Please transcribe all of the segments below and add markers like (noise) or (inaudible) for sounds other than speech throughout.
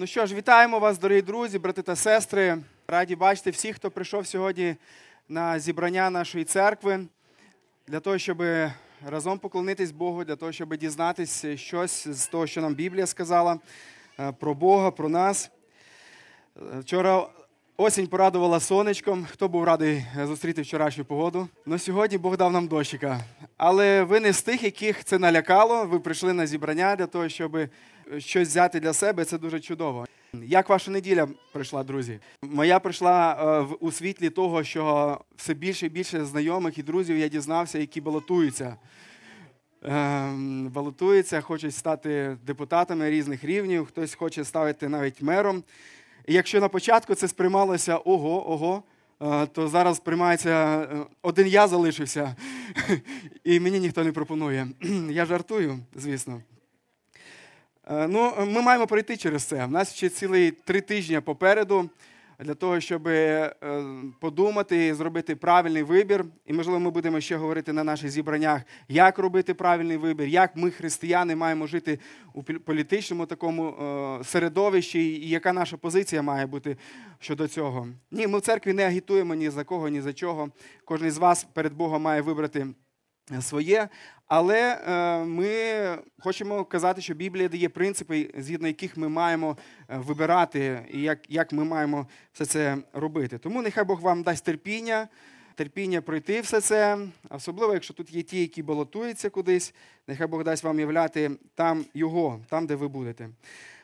Ну що ж, вітаємо вас, дорогі друзі, брати та сестри. Раді бачити всіх, хто прийшов сьогодні на зібрання нашої церкви для того, щоб разом поклонитись Богу, для того, щоб дізнатися щось з того, що нам Біблія сказала е, про Бога, про нас. Е, Вчора осінь порадувала сонечком. Хто був радий зустріти вчорашню погоду? Ну сьогодні Бог дав нам дощика. Але ви не з тих, яких це налякало. Ви прийшли на зібрання для того, щоб щось взяти для себе. Це дуже чудово. Як ваша неділя пройшла, друзі? Моя прийшла е, у світлі того, що все більше і більше знайомих і друзів я дізнався, які балотуються. Ем, балотуються, хочуть стати депутатами різних рівнів, хтось хоче ставити навіть мером. І якщо на початку це сприймалося ого, ого, е, то зараз сприймається е, один я залишився, (laughs) і мені ніхто не пропонує. (clears throat) Я жартую, звісно. Е, Ну, ми маємо пройти через це. У нас ще цілий три тижні попереду для того, щоб е, подумати і зробити правильний вибір. І, можливо, ми будемо ще говорити на наших зібраннях, як робити правильний вибір, як ми, християни, маємо жити у пол- політичному такому е, середовищі, і яка наша позиція має бути щодо цього. Ні, ми в церкві не агітуємо ні за кого, ні за чого. Кожен з вас перед Богом має вибрати своє. Але е, ми хочемо казати, що Біблія дає принципи, згідно яких ми маємо е, вибирати, і як, як ми маємо все це робити. Тому нехай Бог вам дасть терпіння, терпіння пройти все це, особливо, якщо тут є ті, які балотуються кудись, нехай Бог дасть вам являти там його, там, де ви будете.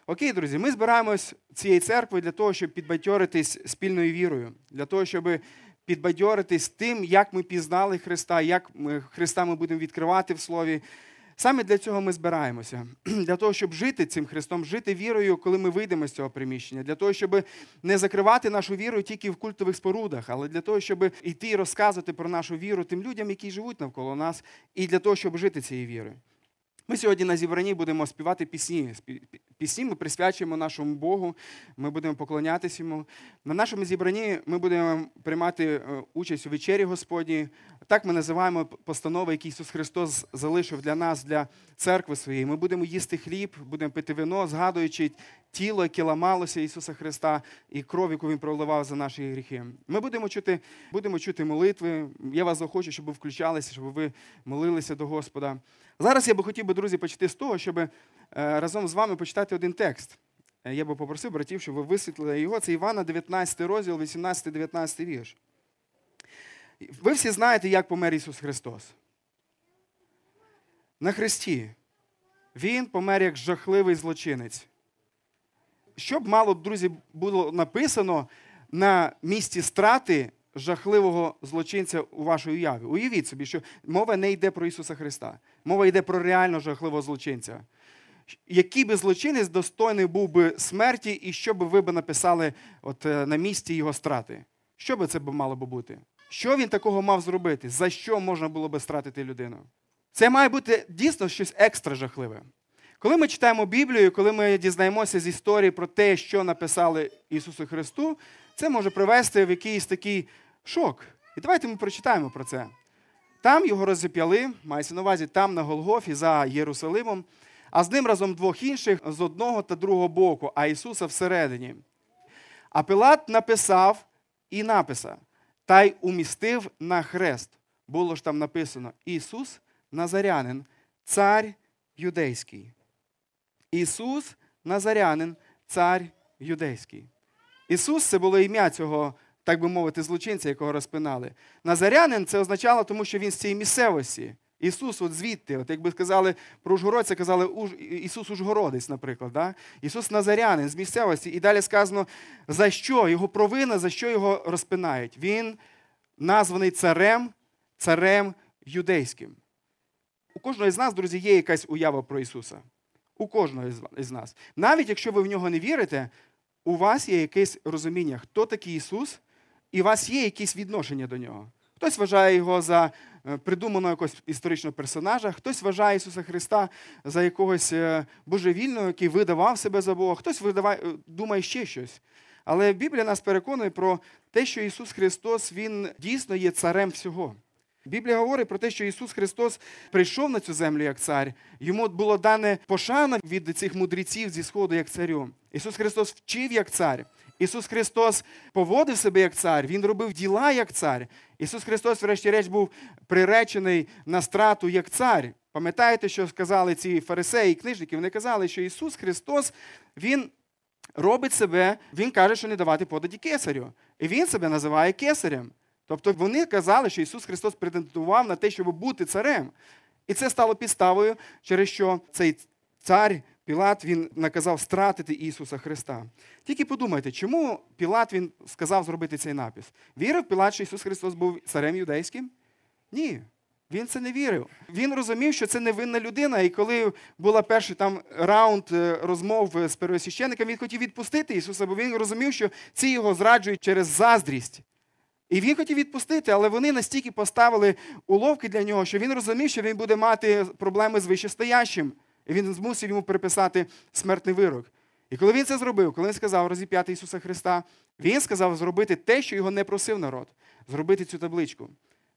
Окей, друзі, ми збираємось цією церквою для того, щоб підбадьоритись спільною вірою, для того, щоб підбадьоритись тим, як ми пізнали Христа, як ми Христа ми будемо відкривати в Слові. Саме для цього ми збираємося, (clears throat) для того, щоб жити цим Христом, жити вірою, коли ми вийдемо з цього приміщення, для того, щоб не закривати нашу віру тільки в культових спорудах, але для того, щоб йти і розказувати про нашу віру тим людям, які живуть навколо нас, і для того, щоб жити цією вірою. Ми сьогодні на зібранні будемо співати пісні. Пісні ми присвячуємо нашому Богу, ми будемо поклонятися йому. На нашому зібранні ми будемо приймати е, участь у вечері Господній. Так ми називаємо постанови, які Ісус Христос залишив для нас, для церкви своєї. Ми будемо їсти хліб, будемо пити вино, згадуючи тіло, яке ламалося Ісуса Христа, і кров, яку Він проливав за наші гріхи. Ми будемо чути, будемо чути молитви. Я вас захочу, щоб ви включалися, щоб ви молилися до Господа. Зараз я би хотів би, друзі, почати з того, щоб е, разом з вами почитати один текст. Е, Я би попросив братів, щоб ви висвітлили його. Це Івана, 19 розділ, 18-19 вірш. Ви всі знаєте, як помер Ісус Христос. На Христі. Він помер як жахливий злочинець. Що б мало, друзі, було написано на місці страти жахливого злочинця у вашій уяві? Уявіть собі, що мова не йде про Ісуса Христа. Мова йде про реально жахливого злочинця. Який би злочинець достойний був би смерті, і що би ви б написали от, е, на місці його страти? Що би це мало би бути? Що він такого мав зробити? За що можна було би стратити людину? Це має бути дійсно щось екстра жахливе. Коли ми читаємо Біблію, коли ми дізнаємося з історії про те, що написали Ісусу Христу, це може привести в якийсь такий шок. І давайте ми прочитаємо про це. Там його розіп'яли, мається на увазі там на Голгофі за Єрусалимом, а з ним разом двох інших з одного та другого боку, а Ісуса всередині. А Пилат написав і написав, та й умістив на хрест. Було ж там написано Ісус Назарянин, цар юдейський. Ісус Назарянин, цар юдейський. Ісус це було ім'я цього, так би мовити, злочинця, якого розпинали. Назарянин це означало, тому що він з цієї місцевості. Ісус, от звідти, от якби сказали про Ужгородця, казали «Уж- Ісус Ужгородець, наприклад. Да? Ісус Назарянин з місцевості. І далі сказано, за що його провина, за що його розпинають. Він названий царем, царем юдейським. У кожного з нас, друзі, є якась уява про Ісуса. У кожного із нас. Навіть якщо ви в нього не вірите, у вас є якесь розуміння, хто такий Ісус, і у вас є якісь відношення до нього. Хтось вважає його за е, придуманого якогось історичного персонажа, хтось вважає Ісуса Христа за якогось е, божевільного, який видавав себе за Бога, хтось видаває, е, думає ще щось. Але Біблія нас переконує про те, що Ісус Христос Він дійсно є царем всього. Біблія говорить про те, що Ісус Христос прийшов на цю землю як цар. Йому було дане пошана від цих мудреців зі сходу як царю. Ісус Христос вчив як цар. Ісус Христос поводив себе як цар, Він робив діла як цар. Ісус Христос, врешті-решт, був приречений на страту як цар. Пам'ятаєте, що сказали ці фарисеї і книжники? Вони казали, що Ісус Христос, Він робить себе, Він каже, що не давати подаді кесарю. І Він себе називає кесарем. Тобто вони казали, що Ісус Христос претендував на те, щоб бути царем. І це стало підставою, через що цей цар Пілат він наказав стратити Ісуса Христа. Тільки подумайте, чому Пілат він сказав зробити цей напис? Вірив Пілат, що Ісус Христос був царем юдейським? Ні. Він це не вірив. Він розумів, що це невинна людина. І коли був перший там раунд е, розмов з первосвященником, він хотів відпустити Ісуса, бо він розумів, що ці його зраджують через заздрість. І він хотів відпустити, але вони настільки поставили уловки для нього, що він розумів, що він буде мати проблеми з вищестоящим. І він змусив йому приписати смертний вирок. І коли він це зробив, коли він сказав розіп'яти Ісуса Христа, він сказав зробити те, що його не просив народ, зробити цю табличку,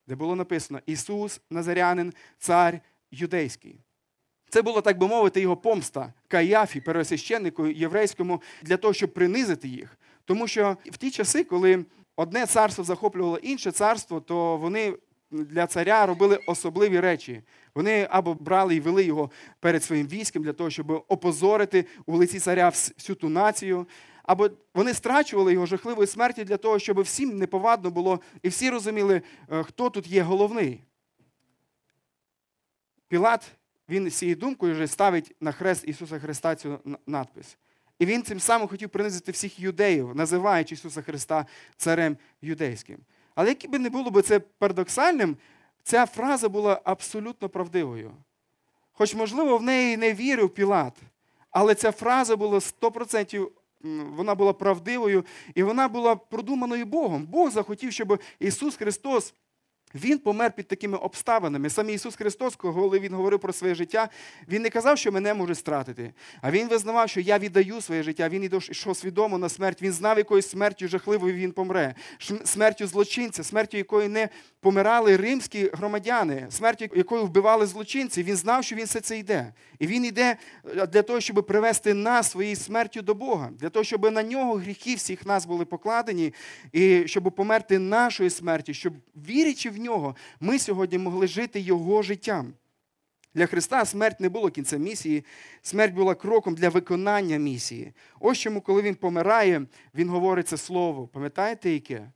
де було написано Ісус, Назарянин, цар юдейський. Це було, так би мовити, його помста Каяфі, первосвященнику єврейському, для того, щоб принизити їх. Тому що в ті часи, коли одне царство захоплювало інше царство, то вони для царя робили особливі речі. Вони або брали і вели його перед своїм військом для того, щоб опозорити у лиці царя всю ту націю, або вони страчували його жахливої смерті для того, щоб всім неповадно було, і всі розуміли, е, хто тут є головний. Пілат, він цією думкою вже ставить на хрест Ісуса Христа цю надпис. І він цим самим хотів принизити всіх юдеїв, називаючи Ісуса Христа царем юдейським. Але як би не було б це парадоксальним, ця фраза була абсолютно правдивою. Хоч, можливо, в неї не вірив Пілат, але ця фраза була 100%. Вона була правдивою і вона була продуманою Богом. Бог захотів, щоб Ісус Христос він помер під такими обставинами. Саме Ісус Христос, коли Він говорив про своє життя, Він не казав, що мене може стратити. А Він визнавав, що я віддаю своє життя. Він йшов свідомо на смерть. Він знав, якою смертю жахливою він помре. Смертю злочинця, смертю якої не помирали римські громадяни, смертю якою вбивали злочинці. Він знав, що він все це йде. І він йде е, для того, щоб привести нас своєю смертю до Бога, для того, щоб на нього гріхи всіх нас були покладені, і щоб померти нашою смертю, щоб вірячи в нього, ми сьогодні могли жити Його життям. Для Христа смерть не було кінцем місії, смерть була кроком для виконання місії. Ось чому, коли Він помирає, Він говорить це слово. Пам'ятаєте, яке?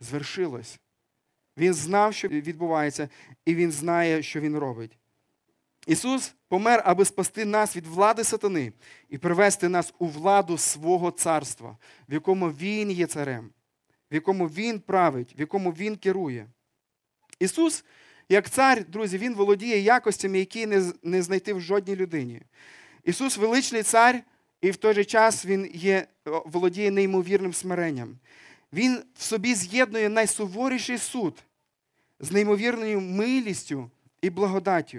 Звершилось. Він знав, що відбувається, і Він знає, що Він робить. Ісус помер, аби спасти нас від влади сатани і привести нас у владу свого царства, в якому Він є царем, в якому Він править, в якому Він керує. Ісус, як цар, друзі, Він володіє якостями, які не знайти в жодній людині. Ісус величний цар, і в той же час Він є, володіє неймовірним смиренням. Він в собі з'єднує найсуворіший суд з неймовірною милістю і благодаттю.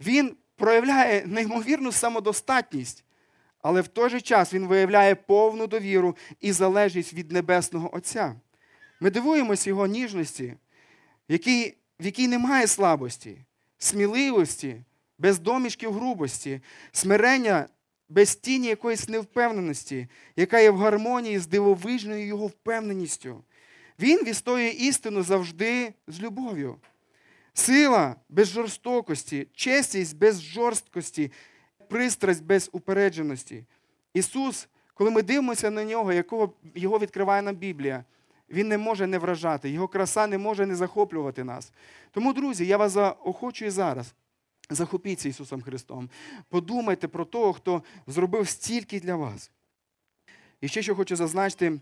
Він проявляє неймовірну самодостатність, але в той же час він виявляє повну довіру і залежність від Небесного Отця. Ми дивуємося його ніжності, в якій, в якій немає слабості, сміливості, без домішків грубості, смирення без тіні якоїсь невпевненості, яка є в гармонії з дивовижною його впевненістю. Він відстоює істину завжди з любов'ю. Сила без жорстокості, чесність без жорсткості, пристрасть без упередженості. Ісус, коли ми дивимося на нього, якого його відкриває нам Біблія, Він не може не вражати, Його краса не може не захоплювати нас. Тому, друзі, я вас заохочую зараз. Захопіться Ісусом Христом. Подумайте про того, хто зробив стільки для вас. І ще що хочу зазначити,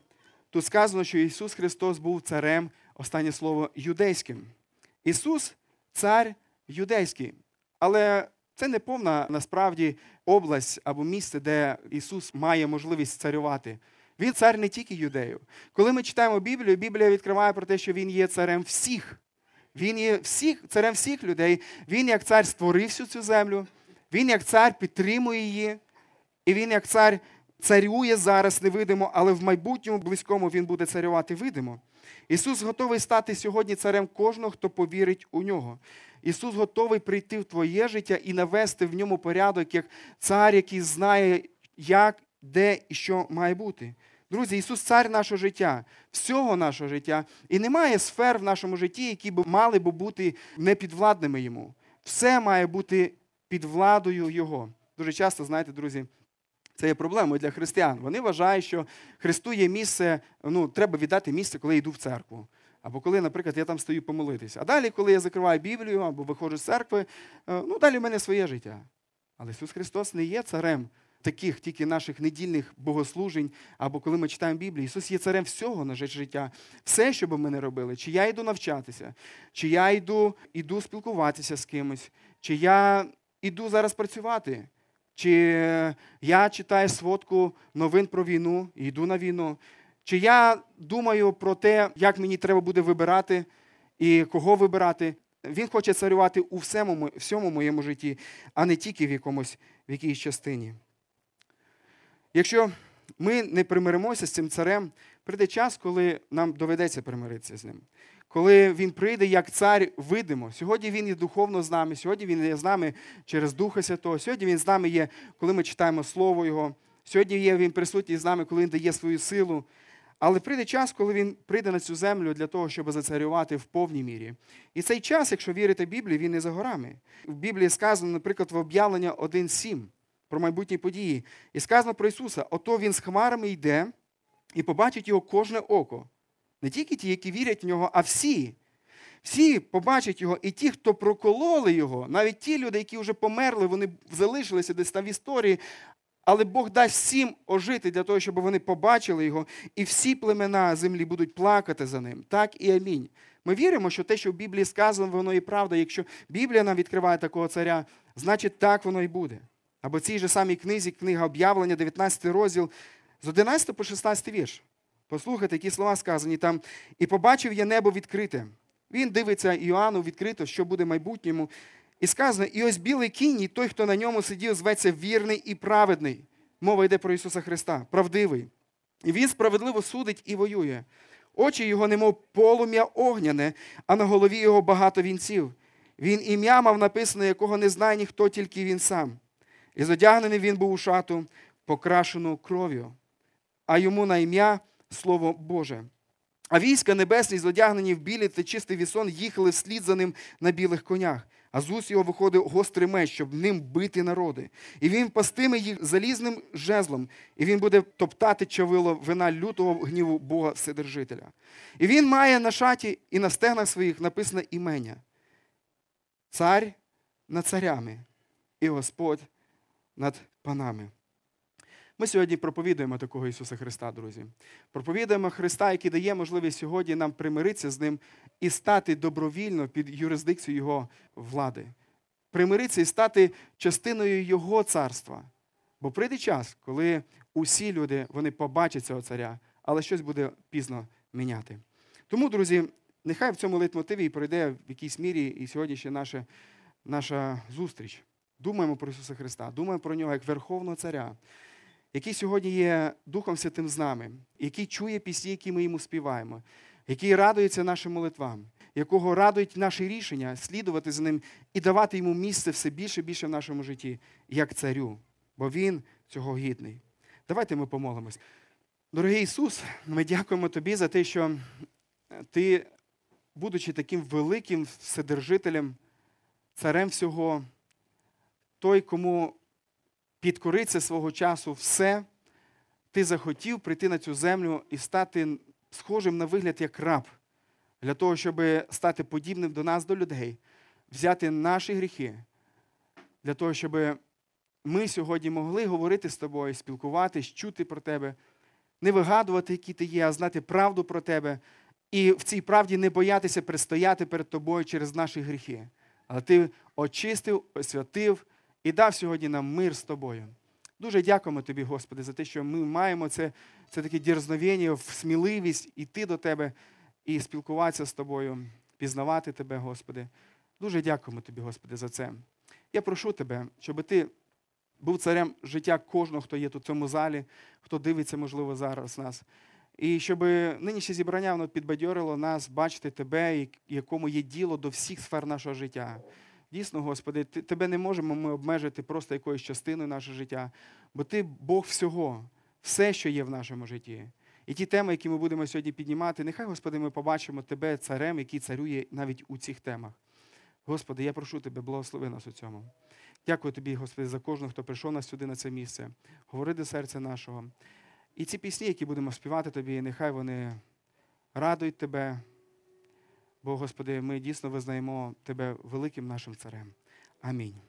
тут сказано, що Ісус Христос був царем, останнє слово, юдейським. Ісус цар юдейський. Але це не повна насправді область або місце, де Ісус має можливість царювати. Він цар не тільки юдеїв. Коли ми читаємо Біблію, Біблія відкриває про те, що Він є царем всіх. Він є всіх, царем всіх людей. Він як цар створив всю цю землю, він як цар підтримує її, і він як цар царює зараз невидимо, але в майбутньому близькому Він буде царювати видимо. Ісус готовий стати сьогодні царем кожного, хто повірить у нього. Ісус готовий прийти в твоє життя і навести в ньому порядок, як цар, який знає, як, де і що має бути. Друзі, Ісус цар нашого життя, всього нашого життя. І немає сфер в нашому житті, які б мали б бути непідвладними йому. Все має бути під владою Його. Дуже часто, знаєте, друзі, це є проблемою для християн. Вони вважають, що Христу є місце, ну, треба віддати місце, коли я йду в церкву. Або коли, наприклад, я там стою помолитися. А далі, коли я закриваю Біблію або виходжу з церкви, е, ну далі в мене своє життя. Але Ісус Христос не є царем таких тільки наших недільних богослужень, або коли ми читаємо Біблію. Ісус є царем всього наше життя. Все, що би ми не робили, чи я йду навчатися, чи я йду, йду спілкуватися з кимось, чи я йду зараз працювати. Чи я читаю сводку новин про війну і йду на війну, чи я думаю про те, як мені треба буде вибирати і кого вибирати. Він хоче царювати у всьому, всьому моєму житті, а не тільки в якомусь в якійсь частині. Якщо ми не примиримося з цим царем, прийде час, коли нам доведеться примиритися з ним. Коли він прийде як цар видимо. Сьогодні він є духовно з нами, сьогодні він є з нами через Духа Святого, сьогодні він з нами є, коли ми читаємо Слово Його. Сьогодні є він присутній з нами, коли він дає свою силу. Але прийде час, коли він прийде на цю землю для того, щоб зацарювати в повній мірі. І цей час, якщо вірити Біблії, він не за горами. В Біблії сказано, наприклад, в об'явлення 1.7 про майбутні події. І сказано про Ісуса: ото Він з хмарами йде і побачить його кожне око. Не тільки ті, які вірять в нього, а всі. Всі побачать його, і ті, хто прокололи його, навіть ті люди, які вже померли, вони залишилися десь там в історії, але Бог дасть всім ожити для того, щоб вони побачили його, і всі племена землі будуть плакати за ним. Так і амінь. Ми віримо, що те, що в Біблії сказано, воно і правда. Якщо Біблія нам відкриває такого царя, значить так воно і буде. Або в цій же самій книзі, книга об'явлення, 19 розділ, з 11 по 16 вірш. Послухайте, які слова сказані там. І побачив я небо відкрите. Він дивиться Іоанну відкрито, що буде в майбутньому. І сказано, і ось білий кінь, і той, хто на ньому сидів, зветься вірний і праведний. Мова йде про Ісуса Христа, правдивий. І Він справедливо судить і воює. Очі його, немов полум'я огняне, а на голові його багато вінців. Він ім'я мав написане, якого не знає ніхто, тільки він сам. І зодягнений він був у шату, покрашену кров'ю, а йому на ім'я Слово Боже. А війська небесні, зодягнені в білі та чистий вісон, їхали вслід за ним на білих конях. А з уст його виходив гострий меч, щоб ним бити народи. І він пастиме їх залізним жезлом, і він буде топтати чавило вина лютого гніву Бога Вседержителя. І він має на шаті і на стегнах своїх написане імення. Цар над царями і Господь над панами. Ми сьогодні проповідуємо такого Ісуса Христа, друзі. Проповідуємо Христа, який дає можливість сьогодні нам примиритися з Ним і стати добровільно під юрисдикцію Його влади. Примиритися і стати частиною Його царства. Бо прийде час, коли усі люди вони побачать цього царя, але щось буде пізно міняти. Тому, друзі, нехай в цьому лейтмотиві і пройде в якійсь мірі і сьогодні ще наша, наша зустріч. Думаємо про Ісуса Христа, думаємо про нього як Верховного Царя, який сьогодні є Духом Святим з нами, який чує пісні, які ми йому співаємо, який радується нашим молитвам, якого радують наші рішення слідувати за ним і давати йому місце все більше і більше в нашому житті, як царю, бо Він цього гідний. Давайте ми помолимось. Дорогий Ісус, ми дякуємо Тобі за те, що Ти, будучи таким великим вседержителем, царем всього, той, кому підкориться свого часу все, ти захотів прийти на цю землю і стати схожим на вигляд як раб, для того, щоб стати подібним до нас, до людей, взяти наші гріхи, для того, щоб ми сьогодні могли говорити з тобою, спілкуватись, чути про тебе, не вигадувати, які ти є, а знати правду про тебе. І в цій правді не боятися предстояти перед тобою через наші гріхи. Але ти очистив, освятив і дав сьогодні нам мир з тобою. Дуже дякуємо тобі, Господи, за те, що ми маємо це це таке дірзновення, сміливість іти до Тебе і спілкуватися з тобою, пізнавати Тебе, Господи. Дуже дякуємо тобі, Господи, за це. Я прошу Тебе, щоб Ти був царем життя кожного, хто є тут в цьому залі, хто дивиться, можливо, зараз нас. І щоб нинішнє зібрання воно підбадьорило нас бачити тебе, якому є діло до всіх сфер нашого життя. Дійсно, Господи, тебе не можемо ми обмежити просто якоюсь частиною нашого життя, бо ти Бог всього, все, що є в нашому житті. І ті теми, які ми будемо сьогодні піднімати, нехай, Господи, ми побачимо Тебе царем, який царює навіть у цих темах. Господи, я прошу Тебе, благослови нас у цьому. Дякую Тобі, Господи, за кожного, хто прийшов нас сюди на це місце. Говори до серця нашого. І ці пісні, які будемо співати Тобі, нехай вони радують Тебе. Бо, Господи, ми дійсно визнаємо Тебе великим нашим царем. Амінь.